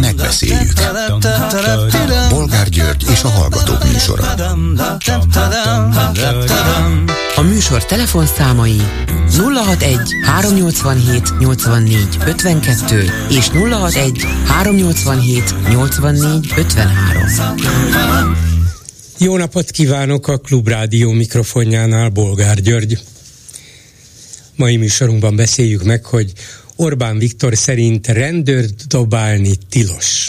Megbeszéljük. Bolgár György és a Hallgatók műsora. A műsor telefonszámai 061 387 84 52 és 061 387 84 53. Jó napot kívánok a Klubrádió mikrofonjánál, Bolgár György. Mai műsorunkban beszéljük meg, hogy Orbán Viktor szerint rendőrt dobálni tilos.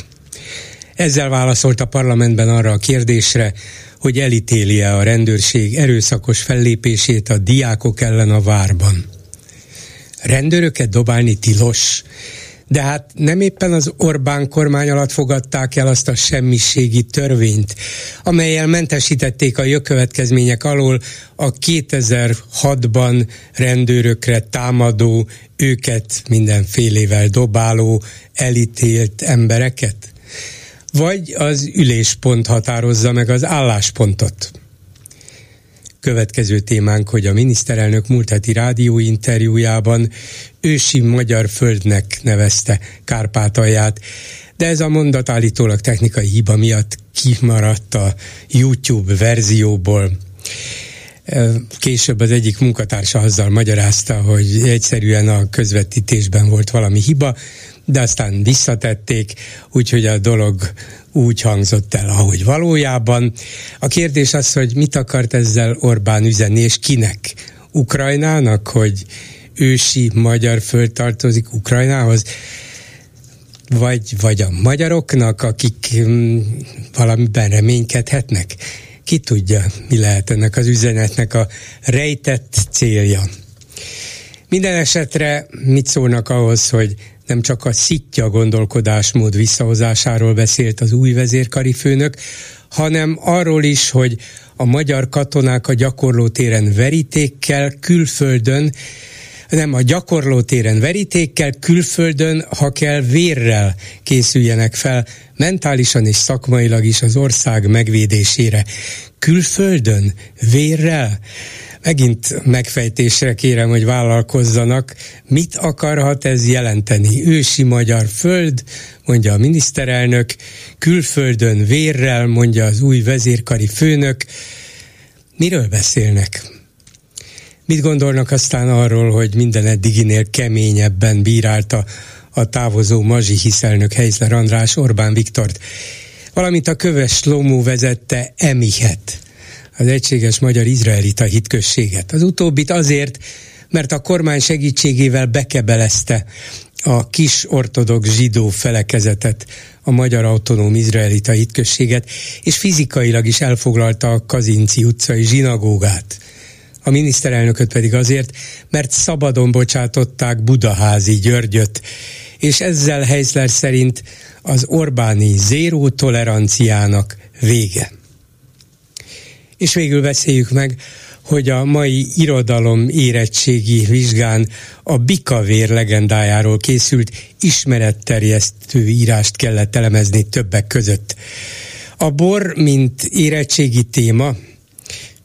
Ezzel válaszolt a parlamentben arra a kérdésre, hogy elítéli-e a rendőrség erőszakos fellépését a diákok ellen a várban. Rendőröket dobálni tilos? De hát nem éppen az Orbán kormány alatt fogadták el azt a semmiségi törvényt, amelyel mentesítették a jökövetkezmények alól a 2006-ban rendőrökre támadó, őket mindenfélével dobáló, elítélt embereket? Vagy az üléspont határozza meg az álláspontot? Következő témánk, hogy a miniszterelnök múlt heti rádióinterjújában ősi magyar földnek nevezte Kárpátalját, de ez a mondat állítólag technikai hiba miatt kimaradt a YouTube verzióból. Később az egyik munkatársa azzal magyarázta, hogy egyszerűen a közvetítésben volt valami hiba, de aztán visszatették, úgyhogy a dolog úgy hangzott el, ahogy valójában. A kérdés az, hogy mit akart ezzel Orbán üzenni, és kinek? Ukrajnának, hogy ősi magyar föld tartozik Ukrajnához? Vagy, vagy a magyaroknak, akik mm, valamiben reménykedhetnek? Ki tudja, mi lehet ennek az üzenetnek a rejtett célja? Minden esetre mit szólnak ahhoz, hogy nem csak a szitja gondolkodásmód visszahozásáról beszélt az új vezérkari főnök, hanem arról is, hogy a magyar katonák a gyakorlótéren verítékkel, külföldön, nem a gyakorlótéren verítékkel, külföldön, ha kell, vérrel készüljenek fel, mentálisan és szakmailag is az ország megvédésére. Külföldön? Vérrel? Megint megfejtésre kérem, hogy vállalkozzanak. Mit akarhat ez jelenteni? Ősi magyar föld, mondja a miniszterelnök, külföldön vérrel, mondja az új vezérkari főnök. Miről beszélnek? Mit gondolnak aztán arról, hogy minden eddiginél keményebben bírálta a távozó mazsi hiszelnök Heizler András Orbán Viktort, valamint a köves Lomó vezette Emihet az egységes magyar-izraelita hitközséget. Az utóbbit azért, mert a kormány segítségével bekebelezte a kis ortodox zsidó felekezetet, a magyar autonóm izraelita hitközséget, és fizikailag is elfoglalta a Kazinci utcai zsinagógát. A miniszterelnököt pedig azért, mert szabadon bocsátották Budaházi Györgyöt, és ezzel Heisler szerint az Orbáni zéró toleranciának vége. És végül beszéljük meg, hogy a mai irodalom érettségi vizsgán a bikavér legendájáról készült ismeretterjesztő írást kellett elemezni többek között. A bor, mint érettségi téma,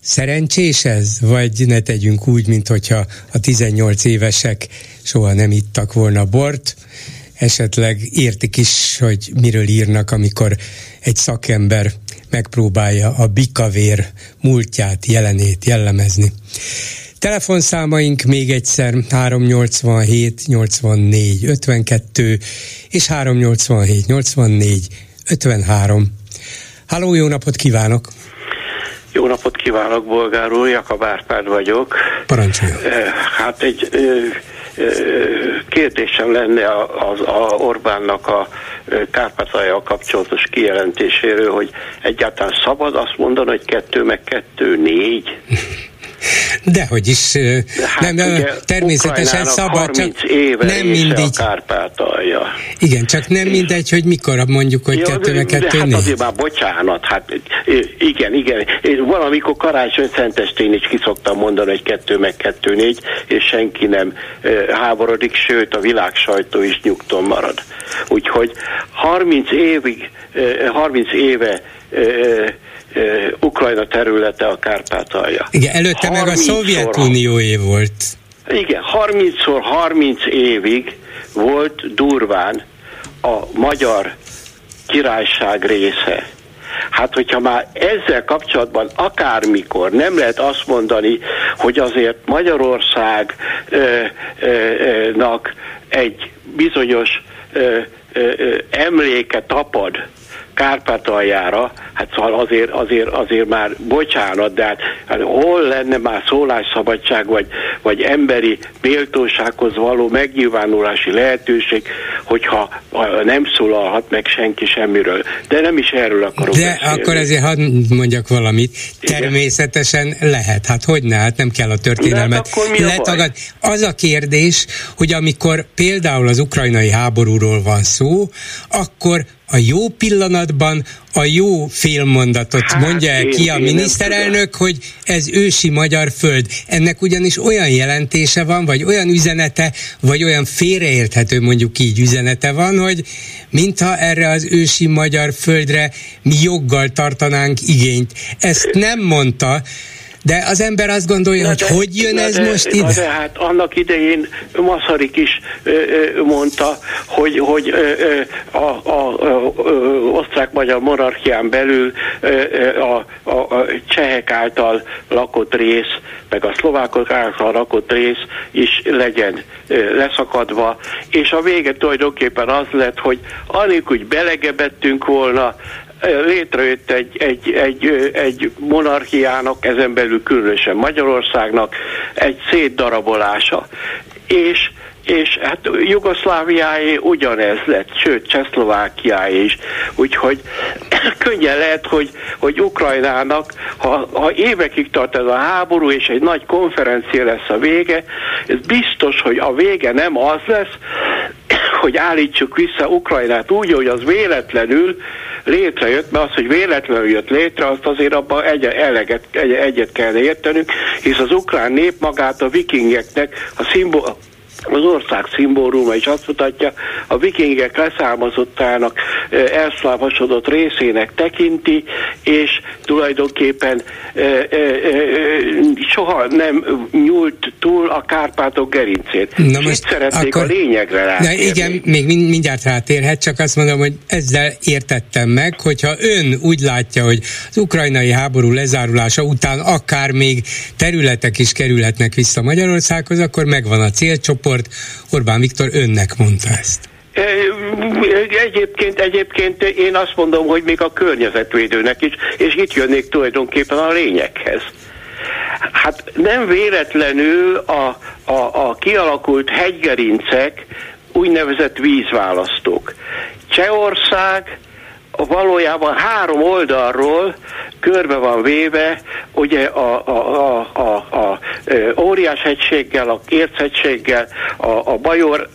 Szerencsés ez? Vagy ne tegyünk úgy, mint hogyha a 18 évesek soha nem ittak volna bort, esetleg értik is, hogy miről írnak, amikor egy szakember megpróbálja a bikavér múltját, jelenét jellemezni. Telefonszámaink még egyszer 387 84 52 és 387 84 53. Háló, jó napot kívánok! Jó napot kívánok, Bolgár úr, Jakab Árpád vagyok. Parancsoljon! Eh, hát egy kérdésem lenne az a Orbánnak a Kárpátalja kapcsolatos kijelentéséről, hogy egyáltalán szabad azt mondani, hogy kettő meg kettő négy? Dehogy is, hát nem, nem, természetesen szabad, csak éve nem mindig. A Kárpátalja. Igen, csak nem mindegy, hogy mikor mondjuk, hogy kettő meg kettő hát azért már bocsánat, hát igen, igen. Én valamikor karácsony szentestén is kiszoktam mondani, hogy kettő meg kettő négy, és senki nem háborodik, sőt a világ sajtó is nyugton marad. Úgyhogy 30 évig, 30 éve Ukrajna területe a Kárpátalja. Igen, előtte meg a Szovjetunióé volt. Igen, 30-szor 30 évig volt durván a magyar királyság része. Hát, hogyha már ezzel kapcsolatban akármikor nem lehet azt mondani, hogy azért Magyarországnak egy bizonyos emléke tapad Kárpátaljára, hát szóval azért, azért, azért már bocsánat, de hát, hát hol lenne már szólásszabadság, vagy, vagy emberi méltósághoz való megnyilvánulási lehetőség, hogyha nem szólalhat meg senki semmiről. De nem is erről akarok De beszélni. akkor ezért hadd mondjak valamit. Igen. Természetesen lehet. Hát hogy ne? Hát nem kell a történelmet hát letagad. Az a kérdés, hogy amikor például az ukrajnai háborúról van szó, akkor a jó pillanatban a jó félmondatot hát mondja el ki a miniszterelnök, hogy ez ősi magyar föld. Ennek ugyanis olyan jelentése van, vagy olyan üzenete, vagy olyan félreérthető mondjuk így üzenete van, hogy mintha erre az ősi magyar földre mi joggal tartanánk igényt. Ezt nem mondta, de az ember azt gondolja, na hogy de, hogy jön ez de, most ide? De hát annak idején Maszarik is ö, ö, mondta, hogy, hogy ö, a, a, a osztrák-magyar monarchián belül a, a, a csehek által lakott rész, meg a szlovákok által lakott rész is legyen leszakadva, és a vége tulajdonképpen az lett, hogy anélkül, hogy belegebettünk volna, létrejött egy, egy, egy, egy monarchiának, ezen belül különösen Magyarországnak egy szétdarabolása. És és hát Jugoszláviáé ugyanez lett, sőt Csehszlovákiáé is. Úgyhogy könnyen lehet, hogy, hogy Ukrajnának, ha, ha évekig tart ez a háború, és egy nagy konferencia lesz a vége, ez biztos, hogy a vége nem az lesz, hogy állítsuk vissza Ukrajnát úgy, hogy az véletlenül létrejött, mert az, hogy véletlenül jött létre, azt azért abban egy, eleget, egy, egyet kell értenünk, hisz az ukrán nép magát a vikingeknek a szimbol, az ország szimbóluma is azt mutatja, a vikingek leszármazottának elszlávosodott részének tekinti, és tulajdonképpen soha nem nyúlt túl a Kárpátok gerincét. Na most szeretnék akkor, a lényegre rátérni. Na igen, még mindjárt rátérhet, csak azt mondom, hogy ezzel értettem meg, hogyha ön úgy látja, hogy az ukrajnai háború lezárulása után akár még területek is kerülhetnek vissza Magyarországhoz, akkor megvan a célcsoport, csoport. Orbán Viktor önnek mondta ezt. Egyébként, egyébként én azt mondom, hogy még a környezetvédőnek is, és itt jönnék tulajdonképpen a lényeghez. Hát nem véletlenül a, a, a kialakult hegygerincek úgynevezett vízválasztók. Csehország valójában három oldalról körbe van véve, ugye a, a, a, a, a óriás hegységgel, a érchegységgel, a, a Bajor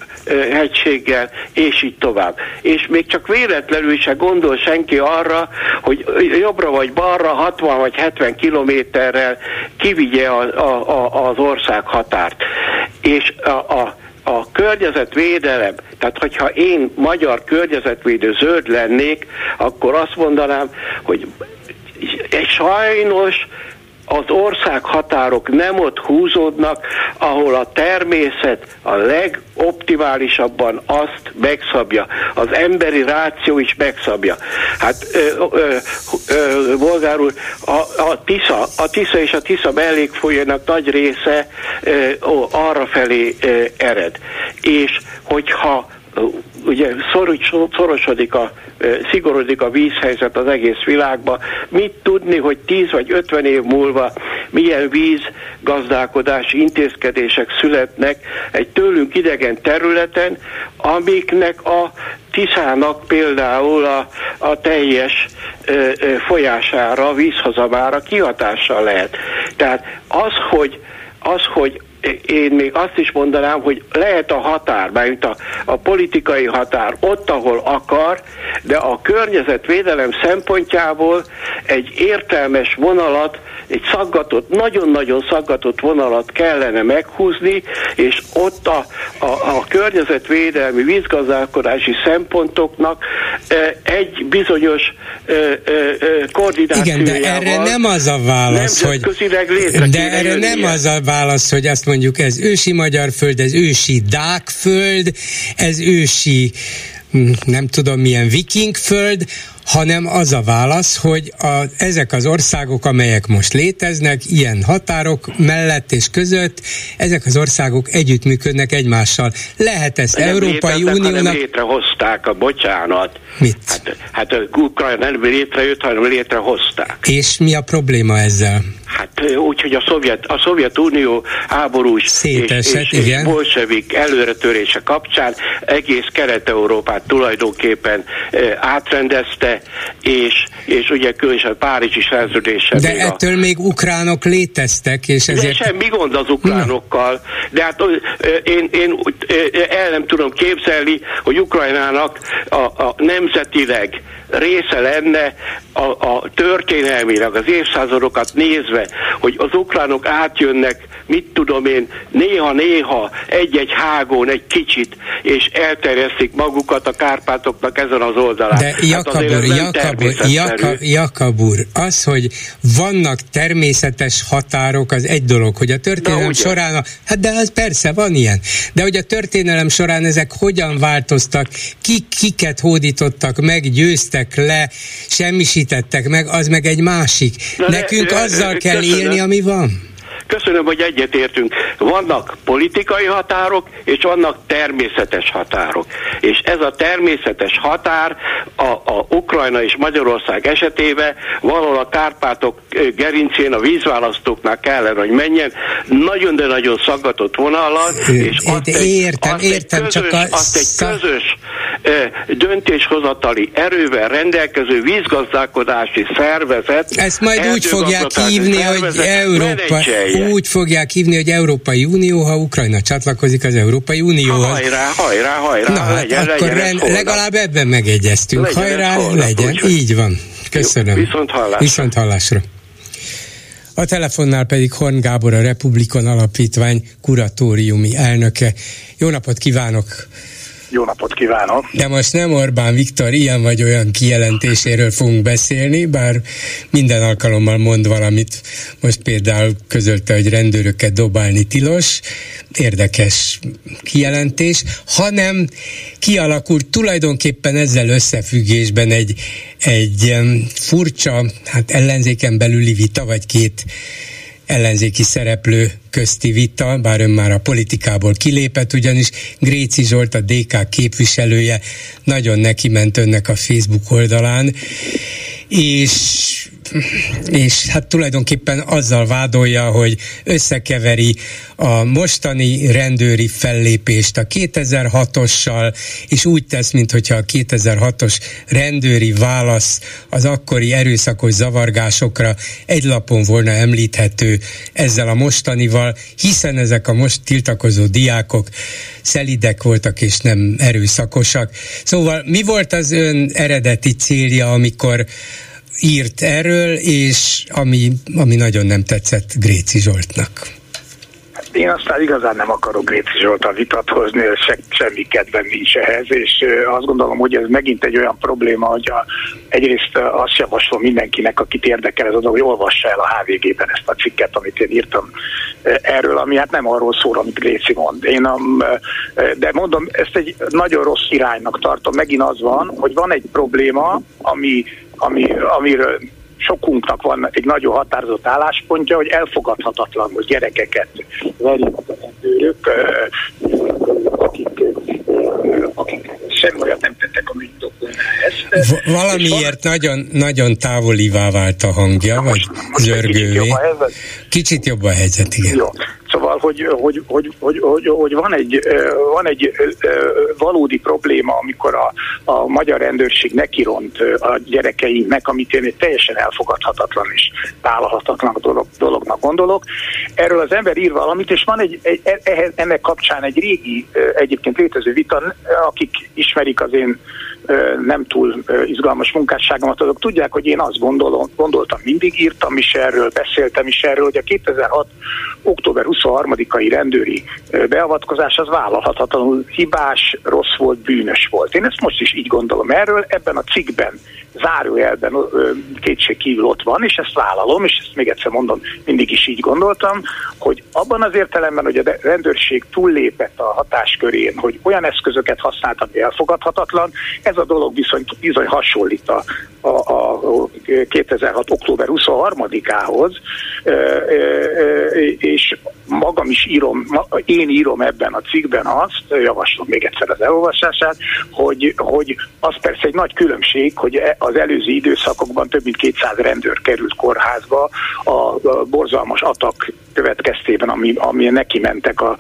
hegységgel, és így tovább. És még csak véletlenül se gondol senki arra, hogy jobbra vagy balra 60 vagy 70 kilométerrel kivigye a, a, a, az ország határt. És a, a a környezetvédelem, tehát hogyha én magyar környezetvédő zöld lennék, akkor azt mondanám, hogy sajnos az ország határok nem ott húzódnak, ahol a természet a legoptimálisabban azt megszabja. Az emberi ráció is megszabja. Hát, ö, úr, a, a, Tisza, a Tisza és a Tisza mellékfolyónak nagy része ö, ó, arra ö, ered. És hogyha ugye szorosodik a, szigorodik a vízhelyzet az egész világban. Mit tudni, hogy 10 vagy 50 év múlva milyen vízgazdálkodási intézkedések születnek egy tőlünk idegen területen, amiknek a Tiszának például a, a teljes ö, ö, folyására, vízhozamára kihatással lehet. Tehát az, hogy az, hogy én még azt is mondanám, hogy lehet a határ, mert a, a politikai határ ott, ahol akar, de a környezetvédelem szempontjából egy értelmes vonalat, egy szaggatott, nagyon-nagyon szaggatott vonalat kellene meghúzni, és ott a, a, a környezetvédelmi vízgazdálkodási szempontoknak egy bizonyos koordinációjával. Igen, de erre nem az a válasz, hogy... De erre nem az a válasz, hogy azt mondjuk ez ősi magyar föld, ez ősi dák föld, ez ősi hm, nem tudom milyen viking föld, hanem az a válasz, hogy a, ezek az országok, amelyek most léteznek, ilyen határok mellett és között, ezek az országok együttműködnek egymással. Lehet ezt nem Európai Uniónak... Nem létrehozták a bocsánat. Mit? Hát, hát a Ukrajna nem létrejött, hanem létrehozták. És mi a probléma ezzel? Hát úgy, hogy a, Szovjet, a Szovjetunió háborús Szétesett, és, és, igen. és bolsevik előretörése kapcsán egész Kelet-Európát tulajdonképpen átrendezte, és, és ugye különösen a Párizsi szerződéssel. De még ettől a... még ukránok léteztek, és ezért... De semmi gond az ukránokkal, de hát én, én el nem tudom képzelni, hogy Ukrajnának a, a nemzetileg része lenne a, a történelmileg, az évszázadokat nézve, hogy az ukránok átjönnek, mit tudom én, néha-néha egy-egy hágón egy kicsit, és elterjesztik magukat a Kárpátoknak ezen az oldalán. De Jakab hát úr, Jakab, Jakab, Jakab úr, az, hogy vannak természetes határok, az egy dolog, hogy a történelem során, a, hát de az persze van ilyen, de hogy a történelem során ezek hogyan változtak, kik kiket hódítottak meg, győztek le, semmisítettek meg, az meg egy másik. Na Nekünk de, azzal kell köszönöm. élni, ami van. Köszönöm, hogy egyetértünk. Vannak politikai határok, és vannak természetes határok. És ez a természetes határ a, a Ukrajna és Magyarország esetében valahol a Kárpátok gerincén a vízválasztóknak kellene, hogy menjen, nagyon, de nagyon szaggatott vonallal, és azt egy, értem, azt értem, egy közös, csak a azt egy közös döntéshozatali erővel rendelkező vízgazdálkodási szervezet. Ezt majd úgy fogják hívni, hogy Európa, úgy fogják hívni, hogy Európai Unió, ha Ukrajna csatlakozik az Európai Unióhoz. Hajrá, hajrá, hajrá. Na, hát legyen, akkor legyen rend, legalább ebben megegyeztünk. Legyen hajrá, holnap, legyen. Úgy, Így van. Köszönöm. Jó, viszont hallásra. Viszont hallásra. A telefonnál pedig Horn Gábor, a Republikon Alapítvány kuratóriumi elnöke. Jó napot kívánok! Jó napot kívánok! De most nem Orbán Viktor ilyen vagy olyan kijelentéséről fogunk beszélni, bár minden alkalommal mond valamit. Most például közölte, hogy rendőröket dobálni tilos, érdekes kijelentés, hanem kialakult tulajdonképpen ezzel összefüggésben egy, egy furcsa, hát ellenzéken belüli vita, vagy két ellenzéki szereplő közti vita, bár ön már a politikából kilépett, ugyanis Gréci Zsolt, a DK képviselője nagyon neki ment önnek a Facebook oldalán, és és hát tulajdonképpen azzal vádolja, hogy összekeveri a mostani rendőri fellépést a 2006-ossal, és úgy tesz, mintha a 2006-os rendőri válasz az akkori erőszakos zavargásokra egy lapon volna említhető ezzel a mostanival, hiszen ezek a most tiltakozó diákok szelidek voltak és nem erőszakosak. Szóval mi volt az ön eredeti célja, amikor írt erről, és ami, ami nagyon nem tetszett Gréci Zsoltnak. Én aztán igazán nem akarok Gréci Zsoltal vitat hozni, se, semmi kedvem nincs ehhez, és azt gondolom, hogy ez megint egy olyan probléma, hogy a, egyrészt azt javaslom mindenkinek, akit érdekel ez az, hogy olvassa el a HVG-ben ezt a cikket, amit én írtam erről, ami hát nem arról szól, amit Gréci mond. Én a, de mondom, ezt egy nagyon rossz iránynak tartom. Megint az van, hogy van egy probléma, ami ami, amiről sokunknak van egy nagyon határozott álláspontja, hogy elfogadhatatlan, hogy gyerekeket verjenek a rendőrök, akik, akik semmi olyat nem tettek, amit ezt. Valamiért nagyon, nagyon távolivá vált a hangja, vagy zörgővé. Kicsit jobb a helyzet, igen. Jó. Szóval, hogy, hogy, hogy, hogy, hogy, hogy van egy, van egy valódi probléma, amikor a, a magyar rendőrség nekiront a gyerekeinknek, amit én egy teljesen elfogadhatatlan és vállalhatatlan dolog, dolognak gondolok. Erről az ember ír valamit, és van egy, egy ehhez, ennek kapcsán egy régi, egyébként létező vita, akik ismerik az én nem túl izgalmas munkásságomat adok. Tudják, hogy én azt gondolom, gondoltam, mindig írtam is erről, beszéltem is erről, hogy a 2006. október 23-ai rendőri beavatkozás az vállalhatatlanul hibás, rossz volt, bűnös volt. Én ezt most is így gondolom erről, ebben a cikkben zárójelben kétség kívül ott van, és ezt vállalom, és ezt még egyszer mondom, mindig is így gondoltam, hogy abban az értelemben, hogy a rendőrség túllépett a hatáskörén, hogy olyan eszközöket használt, ami elfogadhatatlan, ez a dolog bizony, bizony hasonlít a, a, a 2006. október 23-ához, és magam is írom, én írom ebben a cikkben azt, javaslom még egyszer az elolvasását, hogy, hogy az persze egy nagy különbség, hogy e, az előző időszakokban több mint 200 rendőr került kórházba a borzalmas atak következtében, ami, ami neki mentek a,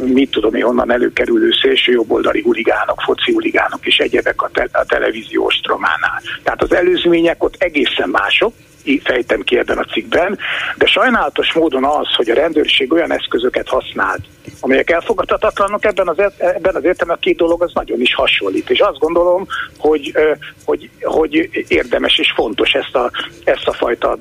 mit tudom én, onnan előkerülő szélső jobboldali huligánok, foci huligánok és egyebek a, te, a televíziós trománál. Tehát az előzmények ott egészen mások, fejtem ki ebben a cikkben, de sajnálatos módon az, hogy a rendőrség olyan eszközöket használt, amelyek elfogadhatatlanok ebben az, ebben az értelemben a két dolog az nagyon is hasonlít. És azt gondolom, hogy, hogy, hogy érdemes és fontos ezt a, ezt a fajta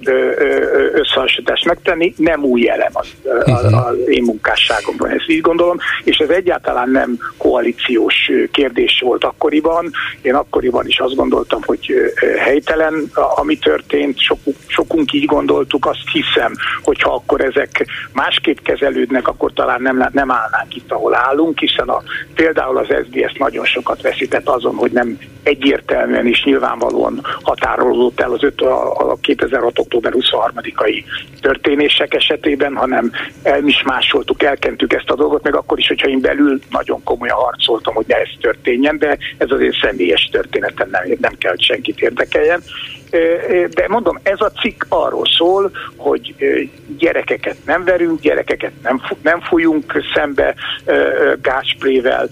összehasonlítást megtenni. Nem új elem az, az, mhm. az én munkásságomban, ezt így gondolom, és ez egyáltalán nem koalíciós kérdés volt akkoriban. Én akkoriban is azt gondoltam, hogy helytelen, ami történt, sok, sokunk így gondoltuk, azt hiszem, hogyha akkor ezek másképp kezelődnek, akkor talán nem, nem állnánk itt, ahol állunk, hiszen a, például az SZDSZ nagyon sokat veszített azon, hogy nem egyértelműen és nyilvánvalóan határolódott el az öt, a, a 2006. október 23-ai történések esetében, hanem elmismásoltuk, elkentük ezt a dolgot, meg akkor is, hogyha én belül nagyon komolyan harcoltam, hogy ne ez történjen, de ez az én személyes történetem, nem, nem kell, senkit érdekeljen de mondom, ez a cikk arról szól, hogy gyerekeket nem verünk, gyerekeket nem, nem fújunk szembe gázsprével,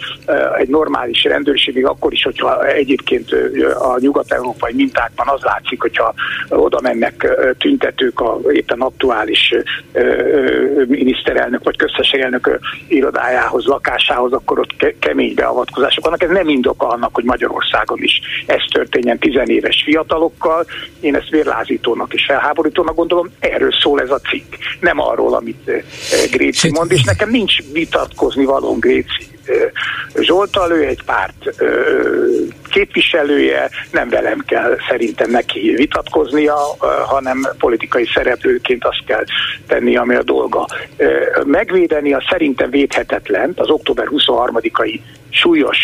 egy normális rendőrség, még akkor is, hogyha egyébként a nyugat-európai mintákban az látszik, hogyha oda mennek tüntetők a éppen aktuális miniszterelnök vagy köztársaságelnök irodájához, lakásához, akkor ott kemény beavatkozások vannak. Ez nem indoka annak, hogy Magyarországon is ez történjen tizenéves fiatalokkal, én ezt vérlázítónak és felháborítónak gondolom, erről szól ez a cikk. Nem arról, amit eh, Gréci mond, és nekem nincs vitatkozni való Gréci Zsoltal, ő egy párt képviselője, nem velem kell szerintem neki vitatkoznia, hanem politikai szereplőként azt kell tenni, ami a dolga. Megvédeni a szerintem védhetetlen, az október 23-ai súlyos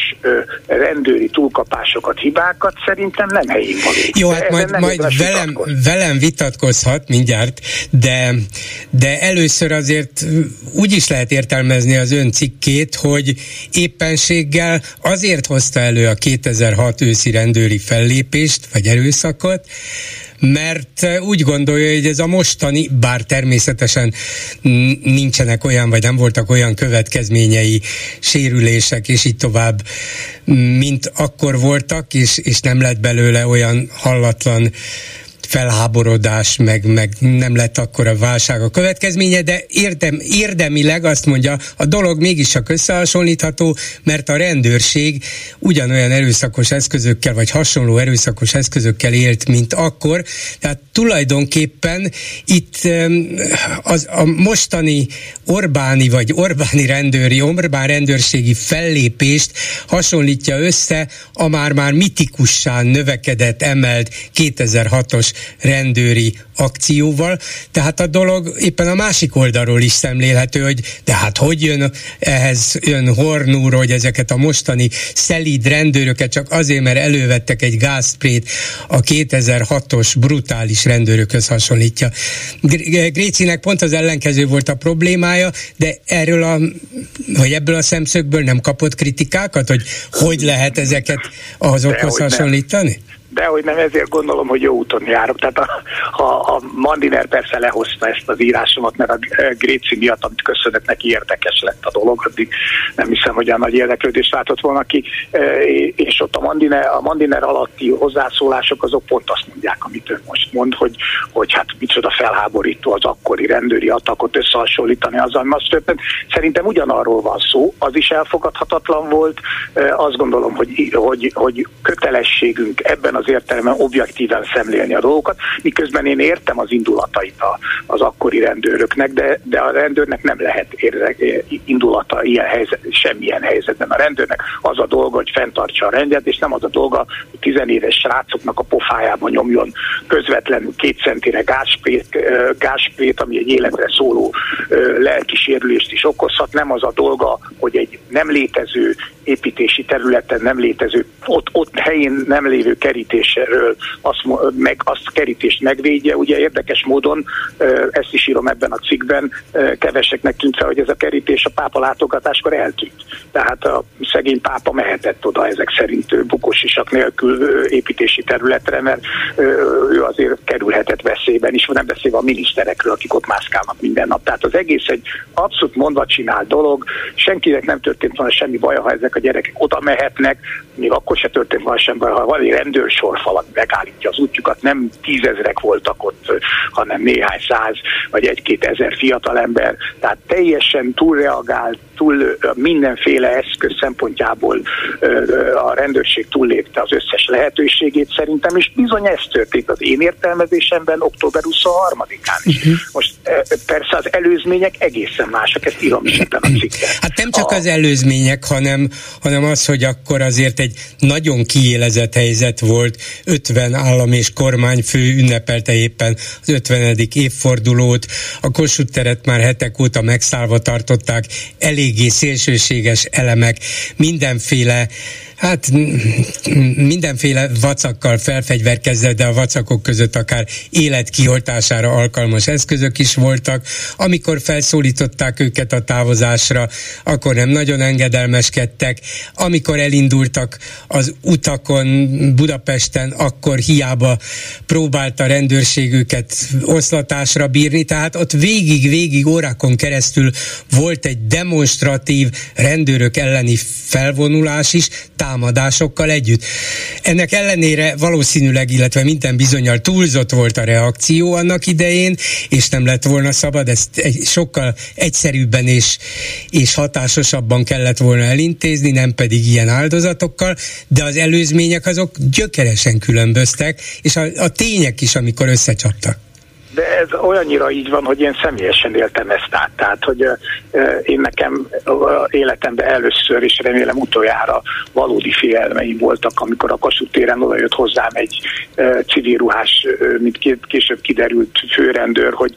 rendőri túlkapásokat, hibákat szerintem nem helyén való. Jó, hát majd, majd velem, velem vitatkozhat mindjárt, de, de először azért úgy is lehet értelmezni az ön cikkét, hogy éppenséggel azért hozta elő a 2006 őszi rendőri fellépést, vagy erőszakot, mert úgy gondolja, hogy ez a mostani, bár természetesen nincsenek olyan, vagy nem voltak olyan következményei, sérülések, és így tovább, mint akkor voltak, és, és nem lett belőle olyan hallatlan felháborodás, meg, meg nem lett akkor a válság a következménye, de érdem, érdemileg azt mondja, a dolog mégis csak összehasonlítható, mert a rendőrség ugyanolyan erőszakos eszközökkel, vagy hasonló erőszakos eszközökkel élt, mint akkor. Tehát tulajdonképpen itt az, a mostani Orbáni vagy Orbáni rendőri, Orbán rendőrségi fellépést hasonlítja össze a már-már mitikussá növekedett, emelt 2006-os rendőri akcióval, tehát a dolog éppen a másik oldalról is szemlélhető, hogy tehát hogy jön ehhez jön Hornúr, hogy ezeket a mostani szelíd rendőröket csak azért, mert elővettek egy gázprét a 2006-os brutális rendőrökhöz hasonlítja. Grécinek pont az ellenkező volt a problémája, de erről a, vagy ebből a szemszögből nem kapott kritikákat, hogy hogy lehet ezeket azokhoz hasonlítani? Nem de hogy nem ezért gondolom, hogy jó úton járok. Tehát a, ha, a Mandiner persze lehozta ezt az írásomat, mert a Gréci miatt, amit köszönök neki, érdekes lett a dolog, addig nem hiszem, hogy a nagy érdeklődést látott volna ki, és ott a Mandiner, a Mandiner alatti hozzászólások azok pont azt mondják, amit ön most mond, hogy, hogy hát micsoda felháborító az akkori rendőri atakot összehasonlítani azzal, ami azt történt. Szerintem ugyanarról van szó, az is elfogadhatatlan volt, azt gondolom, hogy, hogy, hogy kötelességünk ebben az értelemben objektíven szemlélni a dolgokat, miközben én értem az indulatait az akkori rendőröknek, de, de a rendőrnek nem lehet érze, indulata ilyen helyzet, semmilyen helyzetben. A rendőrnek az a dolga, hogy fenntartsa a rendet, és nem az a dolga, hogy tizenéves srácoknak a pofájába nyomjon közvetlenül két centire gázsprét, gázsprét ami egy életre szóló lelkisérülést is okozhat. Nem az a dolga, hogy egy nem létező építési területen nem létező, ott, ott helyén nem lévő kerítésről azt, meg, azt kerítést megvédje. Ugye érdekes módon, ezt is írom ebben a cikkben, keveseknek tűnt fel, hogy ez a kerítés a pápa látogatáskor eltűnt. Tehát a szegény pápa mehetett oda ezek szerint bukósisak nélkül építési területre, mert ő azért kerülhetett veszélyben is, nem beszélve a miniszterekről, akik ott mászkálnak minden nap. Tehát az egész egy abszolút mondva csinált dolog, senkinek nem történt volna semmi baj, ha ezek a gyerekek oda mehetnek, még akkor se történt volna sem baj, ha van egy rendőrsorfal, megállítja az útjukat, nem tízezrek voltak ott, hanem néhány száz vagy egy-két ezer fiatalember, tehát teljesen túlreagált, túl mindenféle eszköz szempontjából a rendőrség túllépte az összes lehetőségét szerintem, és bizony ez történt az én értelmezésemben október 23-án is. Uh-huh. Most persze az előzmények egészen másak, ezt írom is ebben a cikkben. Hát nem csak a... az előzmények, hanem, hanem az, hogy akkor azért egy nagyon kiélezett helyzet volt, 50 állam és kormányfő ünnepelte éppen az 50. évfordulót, a Kossuth teret már hetek óta megszállva tartották, eléggé szélsőséges elemek, mindenféle hát mindenféle vacakkal felfegyverkezve, de a vacakok között akár élet kioltására alkalmas eszközök is voltak. Amikor felszólították őket a távozásra, akkor nem nagyon engedelmeskedtek. Amikor elindultak az utakon Budapesten, akkor hiába próbálta a rendőrség őket oszlatásra bírni, tehát ott végig-végig órákon keresztül volt egy demonstratív rendőrök elleni felvonulás is, támadásokkal együtt. Ennek ellenére valószínűleg, illetve minden bizonyal túlzott volt a reakció annak idején, és nem lett volna szabad, ezt sokkal egyszerűbben és, és hatásosabban kellett volna elintézni, nem pedig ilyen áldozatokkal, de az előzmények azok gyökeresen különböztek, és a, a tények is, amikor összecsaptak de ez olyannyira így van, hogy én személyesen éltem ezt át. Tehát, hogy én nekem életemben először, és remélem utoljára valódi félelmeim voltak, amikor a Kossuth téren oda jött hozzám egy civil ruhás, mint később kiderült főrendőr, hogy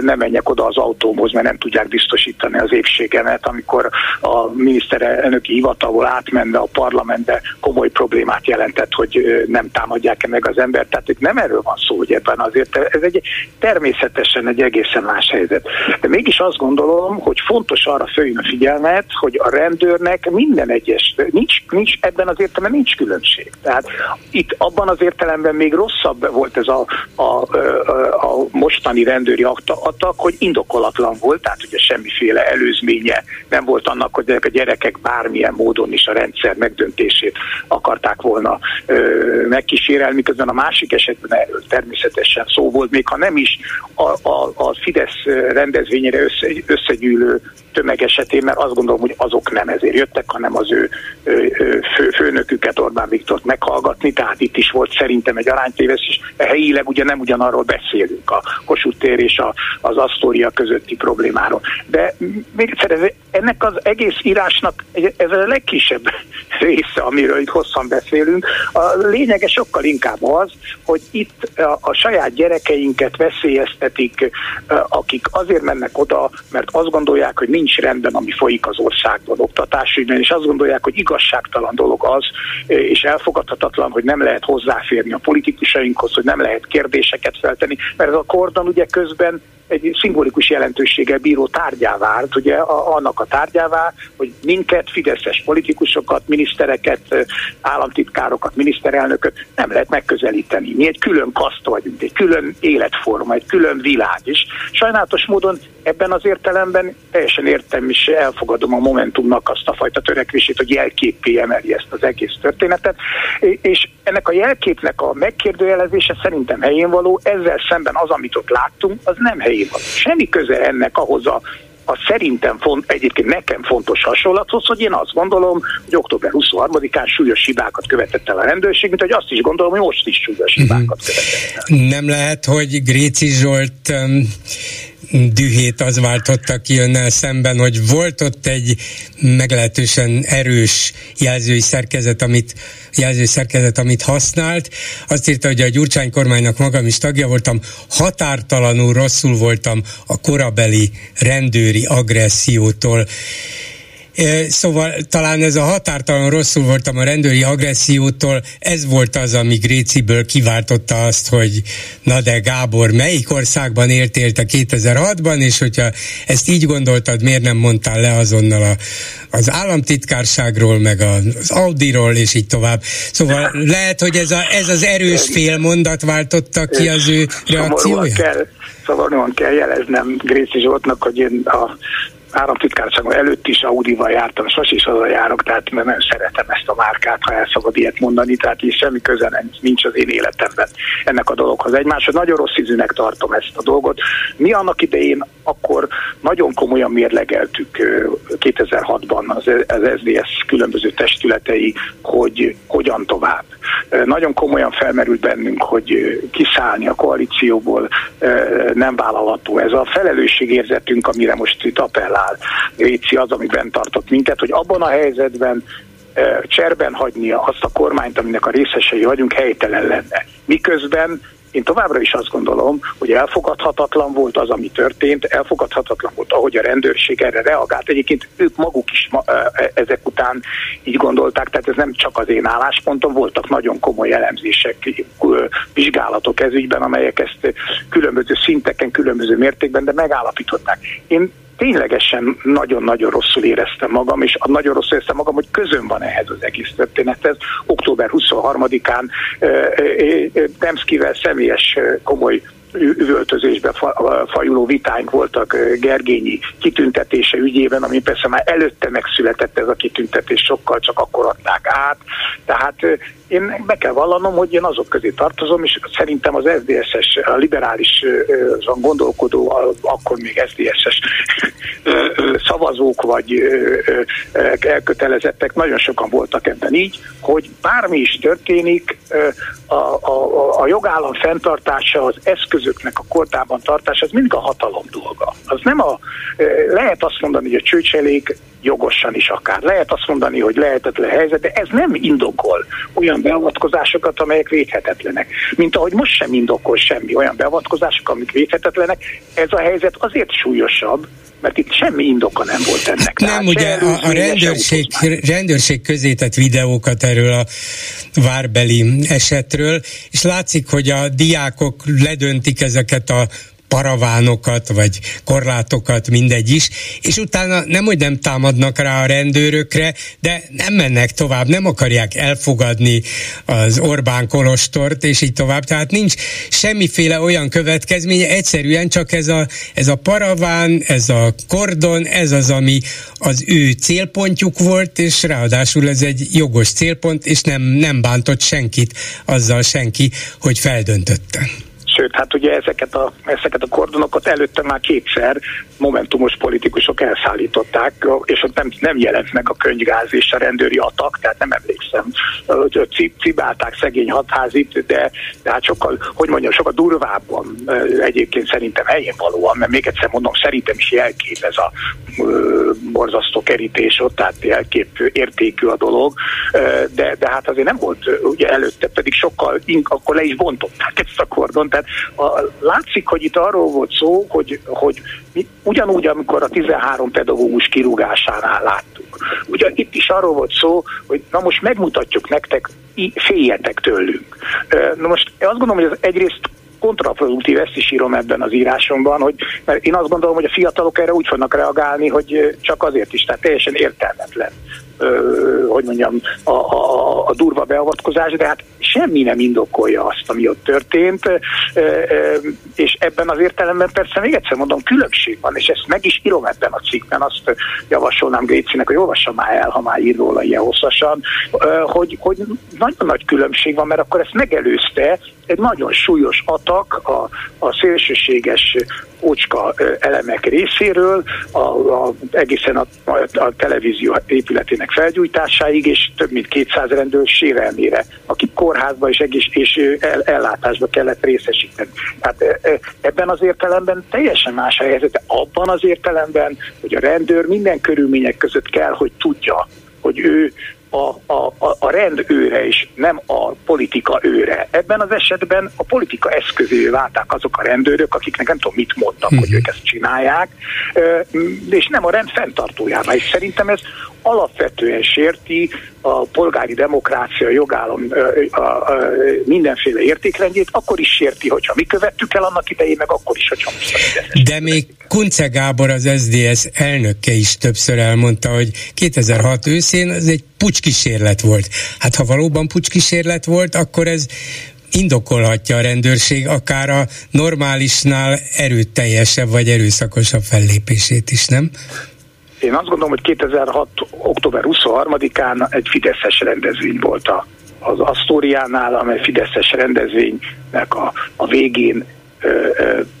ne menjek oda az autómhoz, mert nem tudják biztosítani az épségemet, amikor a miniszterelnöki hivatalból átmenne a parlamentbe, komoly problémát jelentett, hogy nem támadják-e meg az embert. Tehát itt nem erről van szó, hogy ebben azért ez egy természetesen egy egészen más helyzet. De mégis azt gondolom, hogy fontos arra följön a figyelmet, hogy a rendőrnek minden egyes, nincs, nincs ebben az értelemben nincs különbség. Tehát itt abban az értelemben még rosszabb volt ez a, a, a, a mostani rendőri atak, hogy indokolatlan volt, tehát ugye semmiféle előzménye nem volt annak, hogy a gyerekek bármilyen módon is a rendszer megdöntését akarták volna ö, megkísérelni, miközben a másik esetben erről természetesen szó volt, még ha nem is a, a, a Fidesz rendezvényére össze, összegyűlő tömeg esetén, mert azt gondolom, hogy azok nem ezért jöttek, hanem az ő, ő fő, főnöküket, Orbán Viktort meghallgatni, tehát itt is volt szerintem egy aránytéves, és helyileg ugye nem ugyanarról beszélünk, a Kossuth tér és a, az Asztória közötti problémáról. De még egyszer, ennek az egész írásnak ez a legkisebb része, amiről itt hosszan beszélünk. A lényege sokkal inkább az, hogy itt a, a saját gyerekeinket veszélyeztetik, akik azért mennek oda, mert azt gondolják, hogy nincs rendben, ami folyik az országban oktatásügyben, és azt gondolják, hogy igazságtalan dolog az, és elfog elfogadhatatlan, hogy nem lehet hozzáférni a politikusainkhoz, hogy nem lehet kérdéseket feltenni, mert ez a kordon ugye közben egy szimbolikus jelentőséggel bíró tárgyá vált, ugye a, annak a tárgyává, hogy minket, fideszes politikusokat, minisztereket, államtitkárokat, miniszterelnököt nem lehet megközelíteni. Mi egy külön kaszt vagyunk, egy külön életforma, egy külön világ is. Sajnálatos módon ebben az értelemben teljesen értem és elfogadom a Momentumnak azt a fajta törekvését, hogy jelképpé emeli ezt az egész történetet, és ennek a jelképnek a megkérdőjelezése szerintem helyén való, ezzel szemben az, amit ott láttunk, az nem helyén való. Semmi köze ennek ahhoz a a szerintem font, egyébként nekem fontos hasonlathoz, hogy én azt gondolom, hogy október 23-án súlyos hibákat követett el a rendőrség, mint hogy azt is gondolom, hogy most is súlyos hibákat követett el. Nem lehet, hogy Gréci Zsolt um, dühét az váltotta ki önnel szemben, hogy volt ott egy meglehetősen erős jelzői szerkezet, amit, jelzői szerkezet, amit használt. Azt írta, hogy a Gyurcsány kormánynak magam is tagja voltam, határtalanul rosszul voltam a korabeli rendőri agressziótól. Szóval talán ez a határtalan rosszul voltam a rendőri agressziótól, ez volt az, ami Gréciből kiváltotta azt, hogy na de Gábor, melyik országban értél te 2006-ban, és hogyha ezt így gondoltad, miért nem mondtál le azonnal a, az államtitkárságról, meg az Audiról, és így tovább. Szóval lehet, hogy ez, a, ez az erős félmondat váltotta ki az ő reakcióját? Kell, szomorúan kell jeleznem Gréci Zsoltnak, hogy én a államtitkárságom előtt is Audival jártam, sose is oda járok, tehát mert nem szeretem ezt a márkát, ha el szabad ilyet mondani, tehát így semmi köze nincs az én életemben ennek a dologhoz. Egymáshoz nagyon rossz ízűnek tartom ezt a dolgot. Mi annak idején akkor nagyon komolyan mérlegeltük 2006-ban az, az SDS különböző testületei, hogy hogyan tovább. Nagyon komolyan felmerült bennünk, hogy kiszállni a koalícióból nem vállalható. Ez a felelősségérzetünk, amire most itt appellál áll. Réci az, ami bent tartott minket, hogy abban a helyzetben cserben hagynia azt a kormányt, aminek a részesei vagyunk, helytelen lenne. Miközben én továbbra is azt gondolom, hogy elfogadhatatlan volt az, ami történt, elfogadhatatlan volt, ahogy a rendőrség erre reagált. Egyébként ők maguk is ma, e, ezek után így gondolták, tehát ez nem csak az én álláspontom, voltak nagyon komoly elemzések, vizsgálatok ez ügyben, amelyek ezt különböző szinteken, különböző mértékben, de megállapították. Én ténylegesen nagyon-nagyon rosszul éreztem magam, és nagyon rosszul éreztem magam, hogy közön van ehhez az egész történethez. Október 23-án Demszkivel személyes komoly üvöltözésbe fajuló vitáink voltak Gergényi kitüntetése ügyében, ami persze már előtte megszületett ez a kitüntetés, sokkal csak akkor adták át. Tehát én be kell vallanom, hogy én azok közé tartozom, és szerintem az SZDSZ-es, a liberális gondolkodó, akkor még SZDSZ-es szavazók vagy elkötelezettek, nagyon sokan voltak ebben így, hogy bármi is történik, a, a, a jogállam fenntartása, az eszközöknek a kordában tartása, az mindig a hatalom dolga. Az nem a, lehet azt mondani, hogy a csőcselék jogosan is akár. Lehet azt mondani, hogy lehetetlen helyzet, de ez nem indokol olyan beavatkozásokat, amelyek védhetetlenek. Mint ahogy most sem indokol semmi olyan beavatkozások, amik védhetetlenek. Ez a helyzet azért súlyosabb, mert itt semmi indoka nem volt ennek. Nem, Tehát ugye a, a rendőrség, rendőrség közé tett videókat erről a várbeli esetről, és látszik, hogy a diákok ledöntik ezeket a paravánokat, vagy korlátokat, mindegy is, és utána nem, hogy nem támadnak rá a rendőrökre, de nem mennek tovább, nem akarják elfogadni az Orbán kolostort, és így tovább, tehát nincs semmiféle olyan következménye, egyszerűen csak ez a, ez a paraván, ez a kordon, ez az, ami az ő célpontjuk volt, és ráadásul ez egy jogos célpont, és nem, nem bántott senkit azzal senki, hogy feldöntötte. Sőt, hát ugye ezeket a, ezeket a kordonokat előtte már kétszer momentumos politikusok elszállították, és nem, nem jelent meg a könyvgáz és a rendőri atak, tehát nem emlékszem, cibálták szegény hatházit, de, de hát sokkal, hogy mondjam, sokkal durvábban egyébként szerintem helyén valóan, mert még egyszer mondom, szerintem is jelkép ez a borzasztó kerítés ott, tehát jelkép értékű a dolog, de, de hát azért nem volt ugye előtte, pedig sokkal, akkor le is bontották ezt a kordon, tehát a, látszik, hogy itt arról volt szó, hogy, hogy mi, ugyanúgy, amikor a 13 pedagógus kirúgásánál láttuk. Ugye itt is arról volt szó, hogy na most megmutatjuk nektek, féljetek tőlünk. Na most azt gondolom, hogy ez egyrészt kontraproduktív, ezt is írom ebben az írásomban, hogy mert én azt gondolom, hogy a fiatalok erre úgy fognak reagálni, hogy csak azért is, tehát teljesen értelmetlen hogy mondjam, a, a, a durva beavatkozás, de hát semmi nem indokolja azt, ami ott történt, és ebben az értelemben persze még egyszer mondom, különbség van, és ezt meg is írom ebben a cikkben, azt javasolnám Grécinek, hogy olvassa már el, ha már ír róla ilyen hosszasan, hogy, hogy nagyon nagy különbség van, mert akkor ezt megelőzte egy nagyon súlyos atak a, a szélsőséges ócska elemek részéről, a, a, egészen a, a, televízió épületének felgyújtásáig, és több mint 200 rendőr sérelmére, akik kórházba és, egész, és el, ellátásba kellett részesíteni. Tehát ebben az értelemben teljesen más a helyzet, abban az értelemben, hogy a rendőr minden körülmények között kell, hogy tudja, hogy ő a, a, a rend őre, és nem a politika őre. Ebben az esetben a politika eszközévé válták azok a rendőrök, akiknek nem tudom mit mondtak, uh-huh. hogy mhm. ők ezt csinálják, és nem a rend fenntartójává. És szerintem ez alapvetően sérti a polgári demokrácia, jogállam a, a, a, mindenféle értékrendjét, akkor is sérti, hogyha mi követtük el annak idején, meg akkor is, hogyha most De még Kunce Gábor, az SDS elnöke is többször elmondta, hogy 2006 őszén ez egy pucskísérlet volt. Hát ha valóban pucskísérlet volt, akkor ez indokolhatja a rendőrség akár a normálisnál erőteljesebb vagy erőszakosabb fellépését is, nem? Én azt gondolom, hogy 2006. október 23-án egy Fideszes rendezvény volt a, az Asztóriánál, amely Fideszes rendezvénynek a, a végén ö,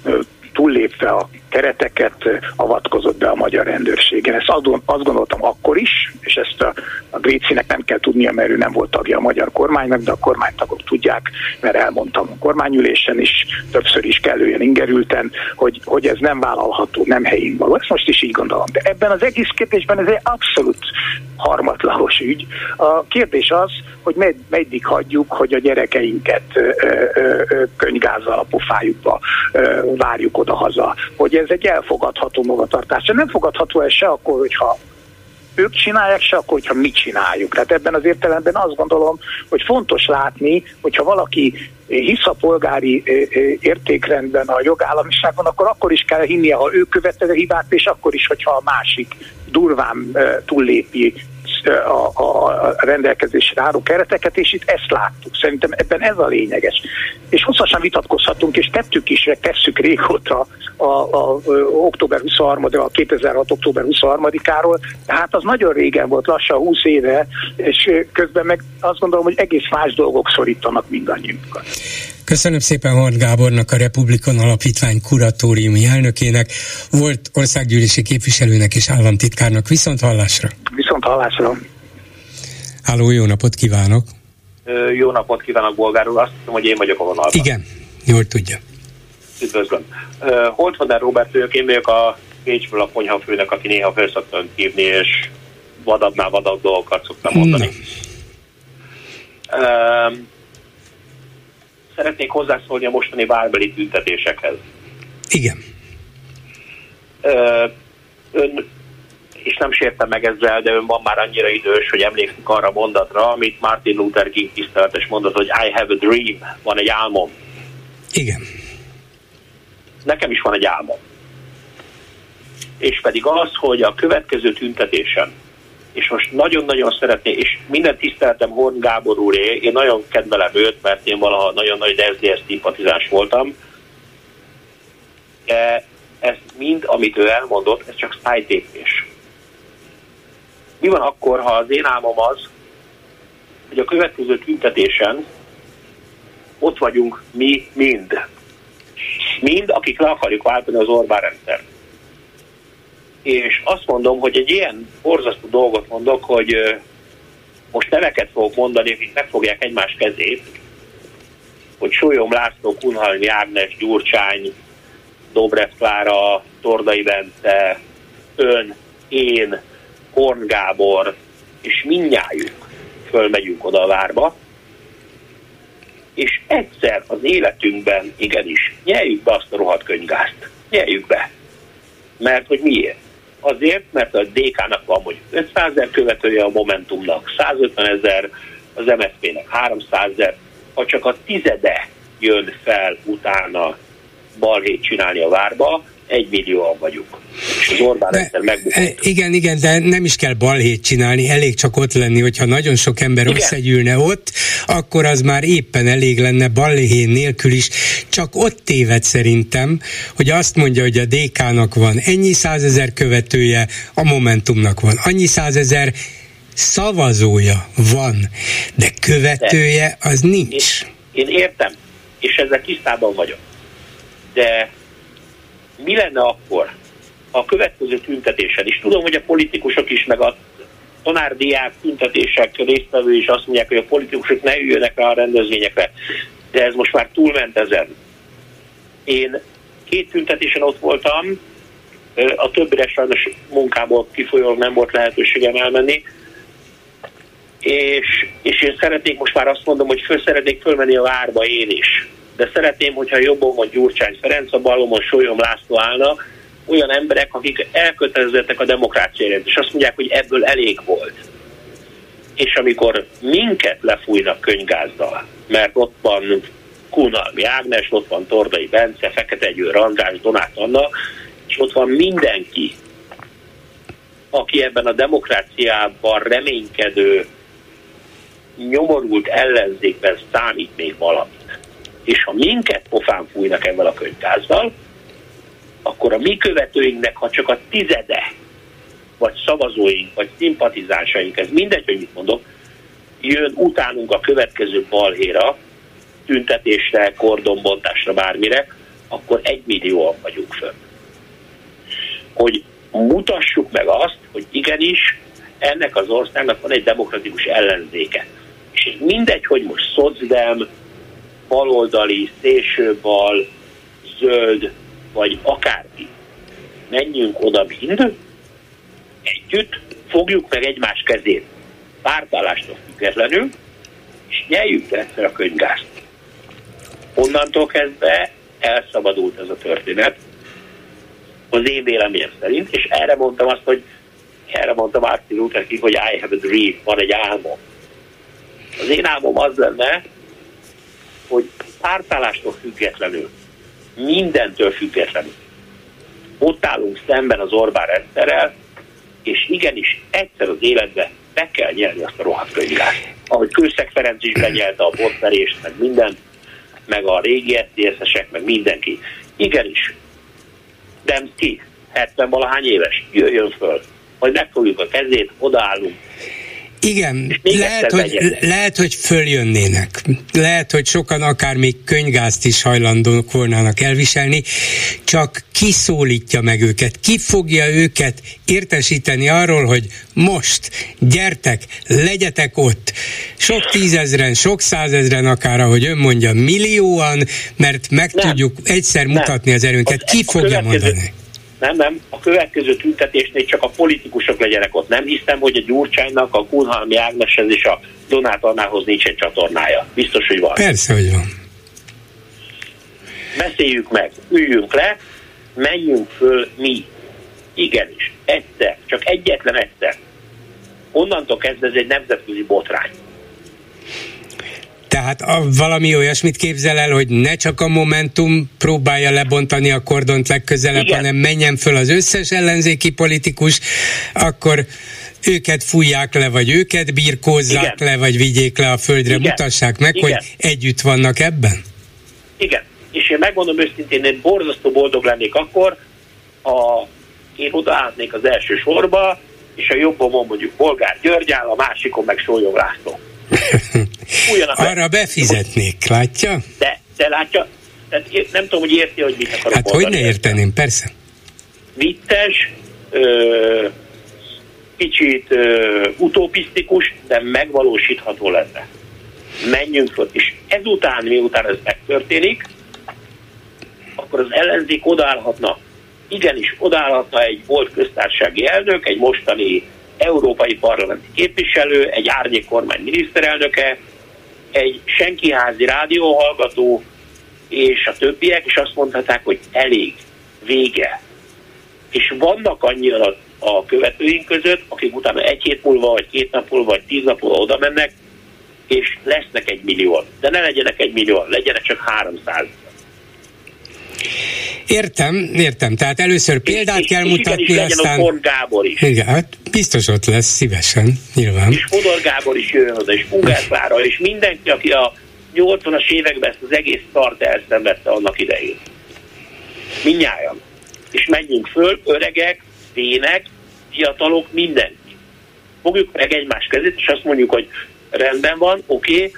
ö, túllépve a kereteket avatkozott be a magyar rendőrség. Én ezt azt gondoltam akkor is, és ezt a, a Grécinek nem kell tudnia, mert ő nem volt tagja a magyar kormánynak, de a kormánytagok tudják, mert elmondtam a kormányülésen is, többször is kellően ingerülten, hogy, hogy ez nem vállalható, nem helyén való. Ezt most is így gondolom. De ebben az egész kérdésben ez egy abszolút harmatlagos ügy. A kérdés az, hogy med, meddig hagyjuk, hogy a gyerekeinket ö, ö, ö, könygázzal a pofájukba ö, várjuk oda-haza, hogy ez egy elfogadható magatartás. Nem fogadható ez se akkor, hogyha ők csinálják, se akkor, hogyha mi csináljuk. Tehát ebben az értelemben azt gondolom, hogy fontos látni, hogyha valaki hisz a polgári értékrendben, a jogállamiságban, akkor akkor is kell hinnie, ha ő követte a hibát, és akkor is, hogyha a másik durván túllépi a, a rendelkezésre álló kereteket, és itt ezt láttuk. Szerintem ebben ez a lényeges. És hosszasan vitatkozhatunk, és tettük is, tesszük régóta a, a, a október 23 a 2006. október 23-áról, tehát az nagyon régen volt, lassan 20 éve, és közben meg azt gondolom, hogy egész más dolgok szorítanak mindannyiunkat. Köszönöm szépen Hort Gábornak, a Republikon Alapítvány kuratóriumi elnökének, volt országgyűlési képviselőnek és államtitkárnak. Viszont hallásra! Viszont hallásra! Háló, jó napot kívánok! Jó napot kívánok, bolgár úr! Azt hiszem, hogy én vagyok a vonalban. Igen, jól tudja. Üdvözlöm. Holt van Robert vagyok, én vagyok a Pécsből a konyhafőnek, aki néha fel szoktam hívni, és vadabbnál vadabb dolgokat szoktam mondani. Na. Szeretnék hozzászólni a mostani várbeli tüntetésekhez. Igen. Ön, és nem sértem meg ezzel, de ön van már annyira idős, hogy emlékszik arra a mondatra, amit Martin Luther King tiszteletes mondott, hogy I have a dream, van egy álmom. Igen. Nekem is van egy álmom. És pedig az, hogy a következő tüntetésen és most nagyon-nagyon szeretné, és minden tiszteletem Horn Gábor úré, én nagyon kedvelem őt, mert én valaha nagyon nagy SZDSZ szimpatizás voltam, de ez mind, amit ő elmondott, ez csak szájtépés. Mi van akkor, ha az én álmom az, hogy a következő tüntetésen ott vagyunk mi mind. Mind, akik le akarjuk váltani az Orbán rendszert és azt mondom, hogy egy ilyen borzasztó dolgot mondok, hogy most neveket fogok mondani, akik megfogják egymás kezét, hogy Sólyom László, Kunhalmi Ágnes, Gyurcsány, Dobrev Klára, Tordai Bence, ön, én, Horn Gábor, és mindnyájuk fölmegyünk oda a várba, és egyszer az életünkben igenis nyeljük be azt a rohadt könyvgázt. Nyeljük be. Mert hogy miért? Azért, mert a DK-nak van mondjuk 500 ezer követője, a Momentumnak 150 ezer, az MSZP-nek 300 ezer, ha csak a tizede jön fel utána balhét csinálni a várba, egy millióan vagyunk. És az Orbán de, rendszer megbukott. E, igen, igen, de nem is kell balhét csinálni, elég csak ott lenni, hogyha nagyon sok ember igen. összegyűlne ott, akkor az már éppen elég lenne balhén nélkül is. Csak ott téved szerintem, hogy azt mondja, hogy a DK-nak van ennyi százezer követője, a Momentumnak van annyi százezer, szavazója van, de követője az nincs. Én, én értem, és ezzel tisztában vagyok. De mi lenne akkor a következő tüntetésen is? Tudom, hogy a politikusok is, meg a tanárdiák tüntetések résztvevő is azt mondják, hogy a politikusok ne üljönek rá a rendezvényekre, de ez most már túlment ezen. Én két tüntetésen ott voltam, a többire sajnos munkából kifolyólag nem volt lehetőségem elmenni, és, és én szeretnék most már azt mondom, hogy föl szeretnék fölmenni a várba én is de szeretném, hogyha jobban van Gyurcsány Ferenc, a balomon Solyom László állna, olyan emberek, akik elkötelezettek a demokráciáért, és azt mondják, hogy ebből elég volt. És amikor minket lefújnak könygázzal, mert ott van Kunalmi Ágnes, ott van Tordai Bence, Fekete Győr András, Donát Anna, és ott van mindenki, aki ebben a demokráciában reménykedő, nyomorult ellenzékben számít még valamit és ha minket pofán fújnak ebben a könyvgázzal, akkor a mi követőinknek, ha csak a tizede, vagy szavazóink, vagy szimpatizánsaink, ez mindegy, hogy mit mondok, jön utánunk a következő balhéra, tüntetésre, kordonbontásra, bármire, akkor egy millióan vagyunk fönn. Hogy mutassuk meg azt, hogy igenis ennek az országnak van egy demokratikus ellenzéke. És mindegy, hogy most szocdem, baloldali, szélsőbal, zöld, vagy akárki. Menjünk oda mind, együtt, fogjuk meg egymás kezét pártállástól függetlenül, és nyeljük egyszer a könyvgázt. Onnantól kezdve elszabadult ez a történet, az én véleményem szerint, és erre mondtam azt, hogy erre mondta Martin Luther King, hogy I have a dream, van egy álmom. Az én álmom az lenne, hogy pártállástól függetlenül, mindentől függetlenül ott állunk szemben az Orbán rendszerrel, és igenis egyszer az életbe be kell nyerni azt a rohadt könyvát. Ahogy Kőszeg Ferenc is benyelte a botverést, meg mindent, meg a régi SZSZ-esek, meg mindenki. Igenis. Demszki, 70 valahány éves, jöjjön föl. Majd megfogjuk a kezét, odaállunk, igen, lehet hogy, lehet, hogy följönnének. Lehet, hogy sokan akár még könygázt is hajlandók volnának elviselni, csak ki szólítja meg őket, ki fogja őket értesíteni arról, hogy most gyertek, legyetek ott. Sok tízezren, sok százezren akár, ahogy ön mondja, millióan, mert meg nem, tudjuk egyszer nem. mutatni az erőnket. Ki fogja mondani? Nem, nem. A következő tüntetésnél csak a politikusok legyenek ott. Nem hiszem, hogy a Gyurcsánynak, a Kunhalmi Ágneshez és a Donát Annához nincsen csatornája. Biztos, hogy van. Persze, hogy van. Beszéljük meg, üljünk le, menjünk föl mi. Igenis, egyszer, csak egyetlen egyszer. Onnantól kezdve ez egy nemzetközi botrány. Tehát a, valami olyasmit képzel el, hogy ne csak a Momentum próbálja lebontani a kordont legközelebb, Igen. hanem menjen föl az összes ellenzéki politikus, akkor őket fújják le, vagy őket birkózzák Igen. le, vagy vigyék le a földre, Igen. mutassák meg, Igen. hogy együtt vannak ebben? Igen, és én megmondom őszintén, én borzasztó boldog lennék akkor, ha én odaállnék az első sorba, és a jobbomon mondjuk Bolgár György áll, a másikon meg Sólyom László. Arra befizetnék, látja? De, de látja, tehát nem tudom, hogy érti, hogy mit akarok Hát hogy ne érteném, persze. Vittes, ö, kicsit ö, utopisztikus, de megvalósítható lenne. Menjünk föl, és ezután, miután ez megtörténik, akkor az ellenzék odállhatna, igenis odállhatna egy volt köztársasági elnök, egy mostani európai parlamenti képviselő, egy árnyék kormány miniszterelnöke, egy senkiházi rádióhallgató és a többiek, és azt mondhatják, hogy elég, vége. És vannak annyira a követőink között, akik utána egy hét múlva, vagy két nap múlva, vagy tíz nap múlva oda mennek, és lesznek egy millió. De ne legyenek egy millió, legyenek csak 300. Értem, értem. Tehát először példát és, kell és mutatni, és aztán... Legyen Gábor is. Igen, hát biztos ott lesz, szívesen, nyilván. És Fodor Gábor is jön oda, és Ungár Klára, és mindenki, aki a 80-as években ezt az egész tart elszenvedte annak idején. Mindnyájan. És menjünk föl, öregek, vének, fiatalok, mindenki. Fogjuk meg egymás kezét, és azt mondjuk, hogy rendben van, oké, okay,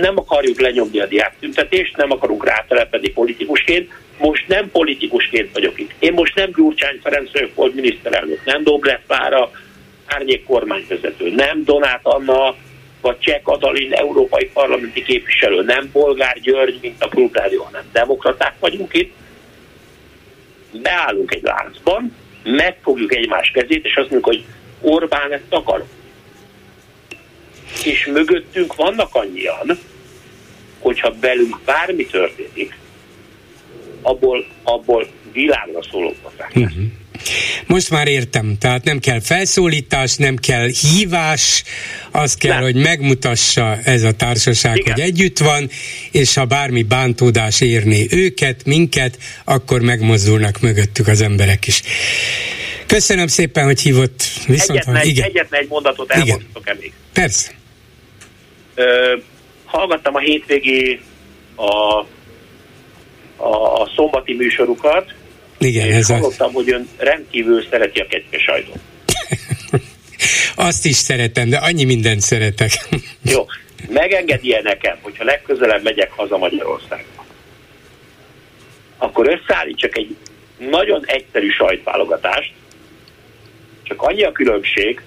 nem akarjuk lenyomni a diáktüntetést, nem akarunk rátelepedni politikusként, most nem politikusként vagyok itt. Én most nem Gyurcsány Ferenc volt miniszterelnök, nem Dobrev Pára, árnyék kormányvezető, nem Donát Anna, vagy Cseh Katalin európai parlamenti képviselő, nem Bolgár György, mint a Klubrádió, hanem demokraták vagyunk itt. Beállunk egy láncban, megfogjuk egymás kezét, és azt mondjuk, hogy Orbán ezt akar. És mögöttünk vannak annyian, hogyha belünk bármi történik, abból, abból világra szóló uh-huh. Most már értem, tehát nem kell felszólítás, nem kell hívás, az kell, nem. hogy megmutassa ez a társaság, Igen. hogy együtt van, és ha bármi bántódás érné őket, minket, akkor megmozdulnak mögöttük az emberek is. Köszönöm szépen, hogy hívott. Viszont egyetlen, egy, egyetlen egy mondatot elmondhatok-e még? Persze. Ö, hallgattam a hétvégi a a, a szombati műsorukat, Igen, és ez hallottam, a... hogy ön rendkívül szereti a kecske sajtot. Azt is szeretem, de annyi mindent szeretek. Jó, megengedi -e nekem, hogyha legközelebb megyek haza Magyarországba, akkor összeállítsak egy nagyon egyszerű sajtválogatást, csak annyi a különbség,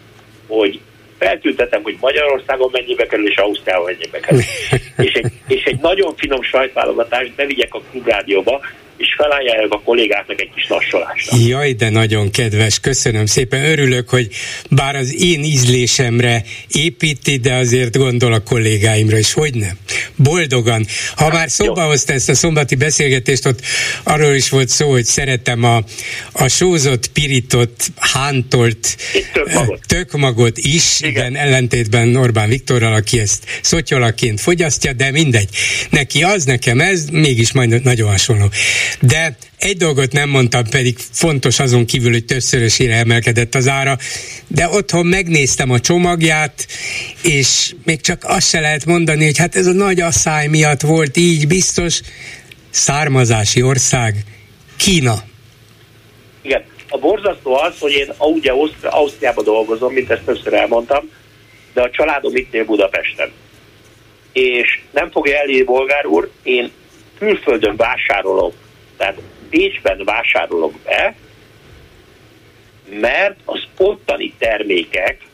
hogy feltüntetem, hogy Magyarországon mennyibe kerül, és Ausztriában mennyibe kerül. és, egy, és egy nagyon finom sajtválogatást bevigyek a klubrádióba, és felajánlják a kollégáknak egy kis lassolásra. Jaj, de nagyon kedves, köszönöm szépen. Örülök, hogy bár az én ízlésemre építi, de azért gondol a kollégáimra is, hogy nem. Boldogan. Ha már szóba hozta ezt a szombati beszélgetést, ott arról is volt szó, hogy szeretem a, a sózott, pirított, hántolt tökmagot. tökmagot is, igen. igen, ellentétben Orbán Viktorral, aki ezt szotyolaként fogyasztja, de mindegy. Neki az, nekem ez, mégis majd nagyon hasonló. De egy dolgot nem mondtam, pedig fontos azon kívül, hogy többszörösére emelkedett az ára, de otthon megnéztem a csomagját, és még csak azt se lehet mondani, hogy hát ez a nagy asszály miatt volt így biztos. Származási ország Kína. Igen. A borzasztó az, hogy én ugye Ausztriában dolgozom, mint ezt többször elmondtam, de a családom itt él Budapesten. És nem fogja elérni bolgár úr, én külföldön vásárolok tehát Bécsben vásárolok be, mert az ottani termékek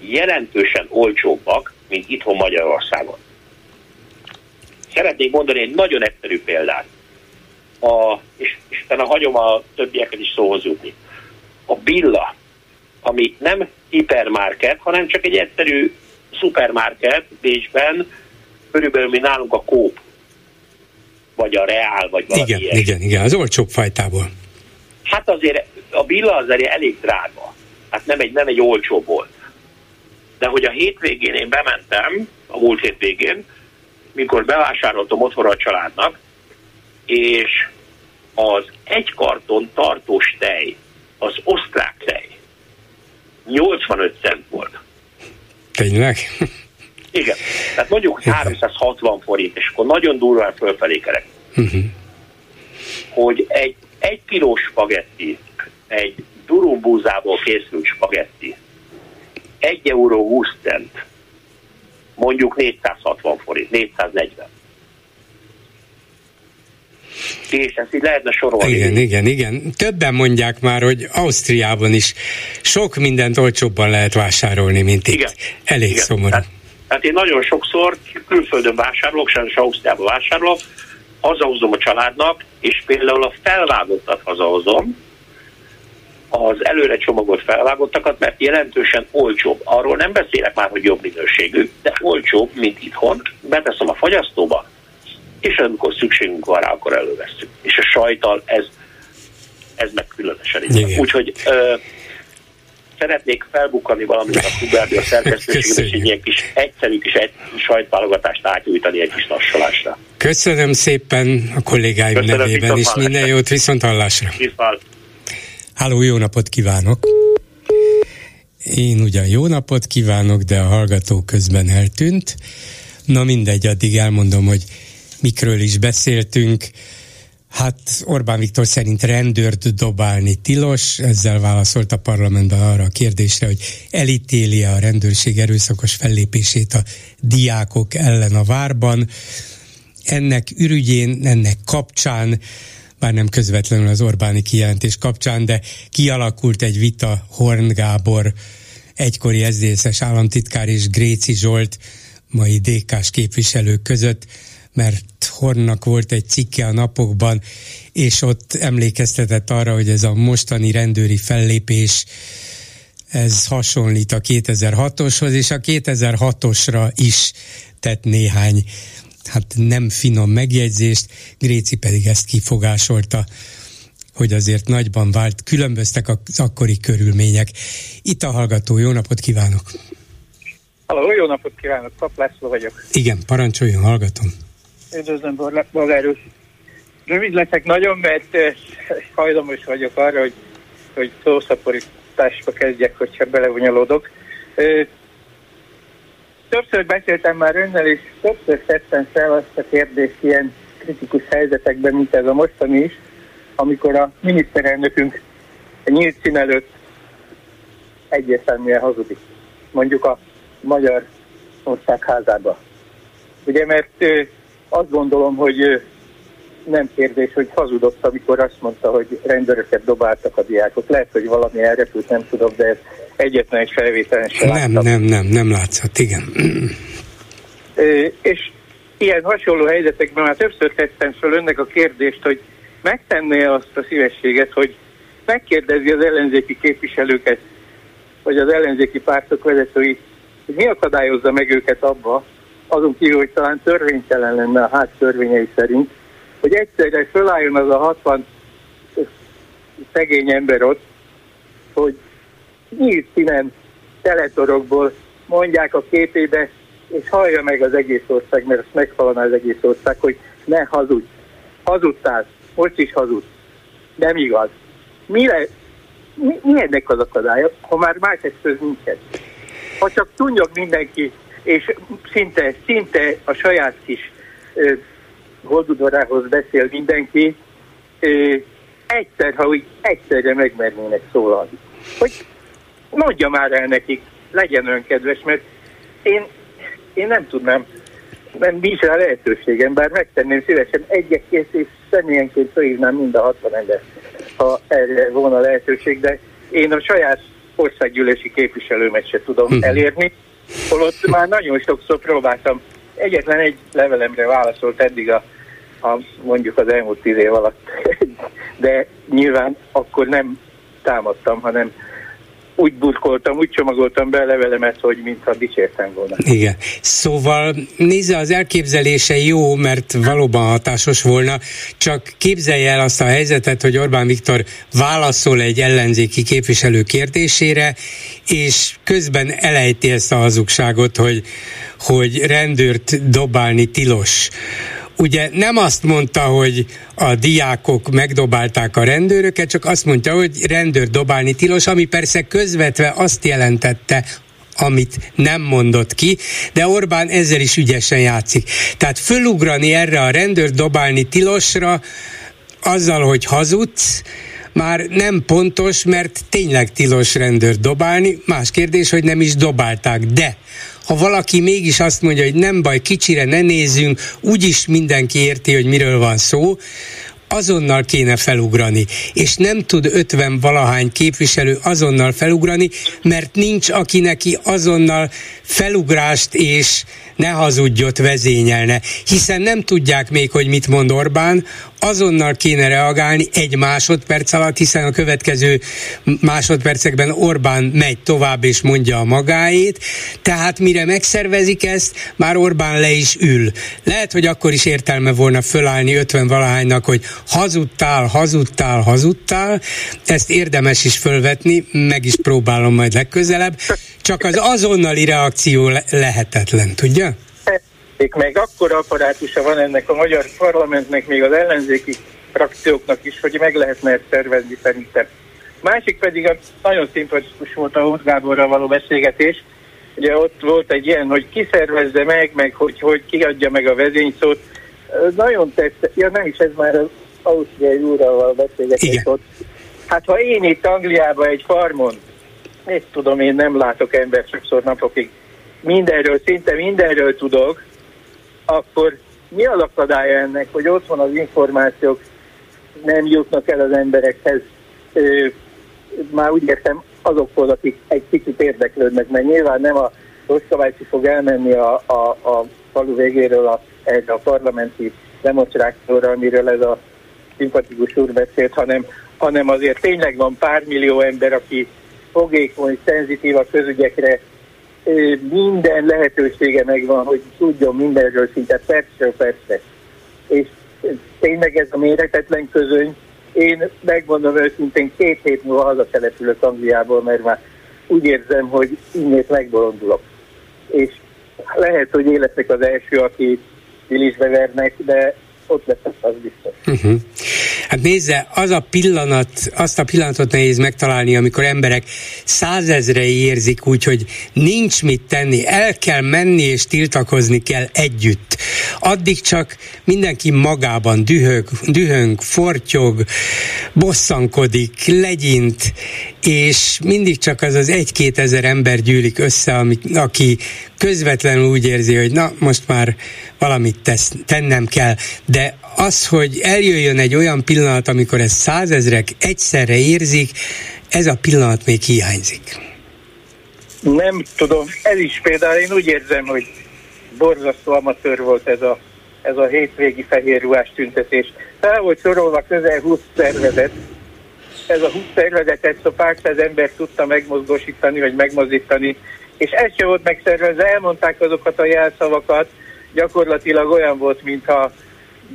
jelentősen olcsóbbak, mint itthon Magyarországon. Szeretnék mondani egy nagyon egyszerű példát, a, és, és a hagyom a többieket is szóhoz jutni. A Billa, ami nem hipermarket, hanem csak egy egyszerű szupermarket Bécsben, körülbelül mi nálunk a Kóp vagy a Reál, vagy valami Igen, ilyesmi. igen, igen, az olcsóbb fajtából. Hát azért a Billa azért elég drága. Hát nem egy, nem egy olcsó volt. De hogy a hétvégén én bementem, a múlt hétvégén, mikor bevásároltam otthonra a családnak, és az egy karton tartós tej, az osztrák tej, 85 cent volt. Tényleg? Igen. Tehát mondjuk 360 forint, és akkor nagyon durván fölfelé kerek. Uh-huh. Hogy egy egy kilós spagetti, egy durumbúzából készült spagetti, 1 euró 20 cent, mondjuk 460 forint, 440. És ezt így lehetne sorolni. Igen, igen, igen. Többen mondják már, hogy Ausztriában is sok mindent olcsóbban lehet vásárolni, mint itt. Igen. Elég igen. szomorú. Tehát tehát én nagyon sokszor külföldön vásárolok, sajnos Ausztriába vásárolok, hazahozom a családnak, és például a felvágottat hazahozom, az előre csomagolt felvágottakat, mert jelentősen olcsóbb. Arról nem beszélek már, hogy jobb minőségű, de olcsóbb, mint itthon. Beteszem a fagyasztóba, és amikor szükségünk van rá, akkor elővesszük. És a sajtal ez, ez meg különösen. Úgyhogy szeretnék felbukani valamit a Huberdi a szerkesztőségben, és egy ilyen kis egyszerű kis egy sajtválogatást átnyújtani egy kis lassolásra. Köszönöm szépen a kollégáim Köszönöm, nevében, és minden jót viszont hallásra. Viszont. Háló, jó napot kívánok! Én ugyan jó napot kívánok, de a hallgató közben eltűnt. Na mindegy, addig elmondom, hogy mikről is beszéltünk. Hát Orbán Viktor szerint rendőrt dobálni tilos, ezzel válaszolt a parlamentben arra a kérdésre, hogy elítéli a rendőrség erőszakos fellépését a diákok ellen a várban. Ennek ürügyén, ennek kapcsán bár nem közvetlenül az Orbáni kijelentés kapcsán, de kialakult egy vita Horn Gábor, egykori SZDSZ-es államtitkár és Gréci Zsolt, mai DK-s képviselők között, mert Hornnak volt egy cikke a napokban, és ott emlékeztetett arra, hogy ez a mostani rendőri fellépés ez hasonlít a 2006-oshoz, és a 2006-osra is tett néhány hát nem finom megjegyzést, Gréci pedig ezt kifogásolta hogy azért nagyban vált, különböztek az akkori körülmények. Itt a hallgató, jó napot kívánok! Halló, jó napot kívánok, Kap László vagyok. Igen, parancsoljon, hallgatom. Üdvözlöm, Bolgár Rövid leszek nagyon, mert eh, hajlamos vagyok arra, hogy, hogy szószaporításba kezdjek, hogyha belevonyolódok. Eh, többször beszéltem már önnel, és többször tettem fel azt a kérdést ilyen kritikus helyzetekben, mint ez a mostani is, amikor a miniszterelnökünk a nyílt szín előtt egyértelműen hazudik. Mondjuk a Magyar Országházába. Ugye, mert azt gondolom, hogy nem kérdés, hogy hazudott, amikor azt mondta, hogy rendőröket dobáltak a diákok. Lehet, hogy valami elrepült, nem tudom, de ez egyetlen egy felvételen sem Nem, láttam. nem, nem, nem látszott, igen. És ilyen hasonló helyzetekben már többször tettem föl önnek a kérdést, hogy megtenné azt a szívességet, hogy megkérdezi az ellenzéki képviselőket, vagy az ellenzéki pártok vezetői, hogy mi akadályozza meg őket abba, azon kívül, hogy talán törvénytelen lenne a ház törvényei szerint, hogy egyszerre fölálljon az a 60 szegény ember ott, hogy nyílt színen teletorokból mondják a képébe, és hallja meg az egész ország, mert azt meghallaná az egész ország, hogy ne hazudj. Hazudtál, most is hazud. Nem igaz. Mi, le, mi, mi ennek az akadálya, ha már más eszköz nincsen? Ha csak tudjuk mindenki, és szinte, szinte a saját kis holdudvarához beszél mindenki, ö, egyszer, ha úgy egyszerre megmernének szólalni. Hogy mondja már el nekik, legyen önkedves, mert én, én nem tudnám, nem nincs rá lehetőségem, bár megtenném szívesen egyek-két és személyenként felhívnám mind a 60 ember, ha erre volna lehetőség, de én a saját országgyűlési képviselőmet se tudom uh-huh. elérni, holott már nagyon sokszor próbáltam. Egyetlen egy levelemre válaszolt eddig a, a mondjuk az elmúlt tíz év alatt, de nyilván akkor nem támadtam, hanem úgy burkoltam, úgy csomagoltam be a levelemet, hogy mintha dicsértem volna. Igen. Szóval nézze, az elképzelése jó, mert valóban hatásos volna, csak képzelje el azt a helyzetet, hogy Orbán Viktor válaszol egy ellenzéki képviselő kérdésére, és közben elejti ezt a hazugságot, hogy, hogy rendőrt dobálni tilos ugye nem azt mondta, hogy a diákok megdobálták a rendőröket, csak azt mondta, hogy rendőr dobálni tilos, ami persze közvetve azt jelentette, amit nem mondott ki, de Orbán ezzel is ügyesen játszik. Tehát fölugrani erre a rendőr dobálni tilosra, azzal, hogy hazudsz, már nem pontos, mert tényleg tilos rendőr dobálni, más kérdés, hogy nem is dobálták, de ha valaki mégis azt mondja, hogy nem baj, kicsire ne nézzünk, úgyis mindenki érti, hogy miről van szó, azonnal kéne felugrani, és nem tud 50 valahány képviselő azonnal felugrani, mert nincs, aki neki azonnal felugrást és ne hazudjot vezényelne, hiszen nem tudják még, hogy mit mond Orbán, azonnal kéne reagálni egy másodperc alatt, hiszen a következő másodpercekben Orbán megy tovább és mondja a magáét, tehát mire megszervezik ezt, már Orbán le is ül. Lehet, hogy akkor is értelme volna fölállni 50 valahánynak, hogy hazudtál, hazudtál, hazudtál, ezt érdemes is fölvetni, meg is próbálom majd legközelebb, csak az azonnali reakció lehetetlen, tudja? meg akkor apparátusa van ennek a magyar parlamentnek, még az ellenzéki frakcióknak is, hogy meg lehetne ezt szervezni szerintem. Másik pedig a, nagyon szimpatikus volt a Hót Gáborral való beszélgetés. Ugye ott volt egy ilyen, hogy kiszervezze meg, meg hogy, hogy kiadja meg a vezényszót. Nagyon tetszett, ja nem is ez már az Ausztriai úrral beszélgetés ott. Hát ha én itt Angliában egy farmon, mit tudom, én nem látok ember sokszor napokig, mindenről, szinte mindenről tudok, akkor mi az akadálya ennek, hogy ott van az információk, nem jutnak el az emberekhez, ö, már úgy értem azokhoz, akik egy kicsit érdeklődnek, mert nyilván nem a Roskavácsi fog elmenni a, a, a falu végéről a, a parlamenti demonstrációra, amiről ez a szimpatikus úr beszélt, hanem, hanem azért tényleg van pár millió ember, aki fogékony, szenzitív a közügyekre, minden lehetősége megvan, hogy tudjon mindenről szinte percről persze. És tényleg ez a méretetlen közöny, én megmondom őszintén, két hét múlva hazatelepülök Angliából, mert már úgy érzem, hogy innét megbolondulok. És lehet, hogy életek az első, aki bilisbe vernek, de ott lesz az biztos. Uh-huh. Hát nézze, az a pillanat, azt a pillanatot nehéz megtalálni, amikor emberek százezrei érzik úgy, hogy nincs mit tenni, el kell menni és tiltakozni kell együtt. Addig csak mindenki magában dühög, dühöng, fortyog, bosszankodik, legyint, és mindig csak az az egy-két ezer ember gyűlik össze, ami, aki közvetlenül úgy érzi, hogy na, most már valamit tesz, tennem kell, de az, hogy eljöjjön egy olyan pillanat, amikor ezt százezrek egyszerre érzik, ez a pillanat még hiányzik. Nem tudom, ez is például én úgy érzem, hogy borzasztó amatőr volt ez a, ez a hétvégi fehér ruhás tüntetés. Fel volt sorolva közel 20 szervezet, ez a 20 szervezetet szó pár száz ember tudta megmozgósítani, vagy megmozdítani, és ez sem volt megszervezve, elmondták azokat a jelszavakat, gyakorlatilag olyan volt, mintha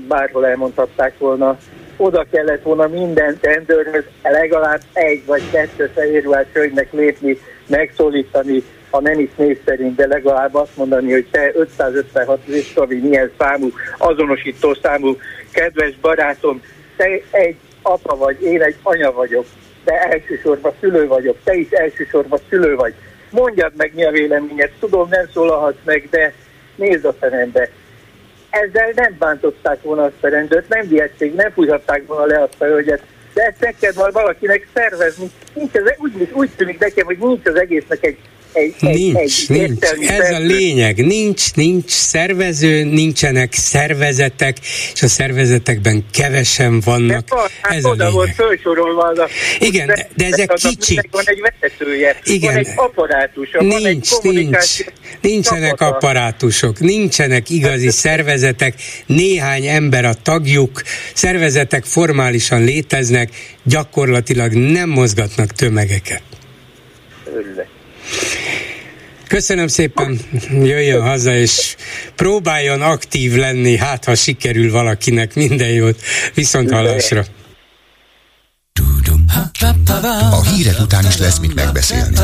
bárhol elmondhatták volna. Oda kellett volna minden rendőrhöz legalább egy vagy kettő fehérruhás hölgynek lépni, megszólítani, ha nem is név szerint, de legalább azt mondani, hogy te 556 Visztavi milyen számú, azonosító számú, kedves barátom, te egy apa vagy, én egy anya vagyok, de elsősorban szülő vagyok, te is elsősorban szülő vagy. Mondjad meg, mi a véleményed, tudom, nem szólalhatsz meg, de nézd a szemembe. Ezzel nem bántották volna azt a rendőrt, nem vihették, nem fújhatták volna le azt a hölgyet, de ezt kell valakinek szervezni. Nincs ez, úgy, úgy tűnik nekem, hogy nincs az egésznek egy egy, nincs, egy nincs. Ez a lényeg. Nincs, nincs szervező, nincsenek szervezetek, és a szervezetekben kevesen vannak. De, hát ez a lényeg. volt az a... Igen, de, de ezek kicsik. Van egy vezetője, Igen. van egy apparátus, nincs, van egy nincs, Nincsenek csapata. apparátusok, nincsenek igazi szervezetek, néhány ember a tagjuk, szervezetek formálisan léteznek, gyakorlatilag nem mozgatnak tömegeket. Örülök. Köszönöm szépen, jöjjön haza, és próbáljon aktív lenni, hát ha sikerül valakinek minden jót. Viszont hallásra. A hírek után is lesz mit megbeszélni.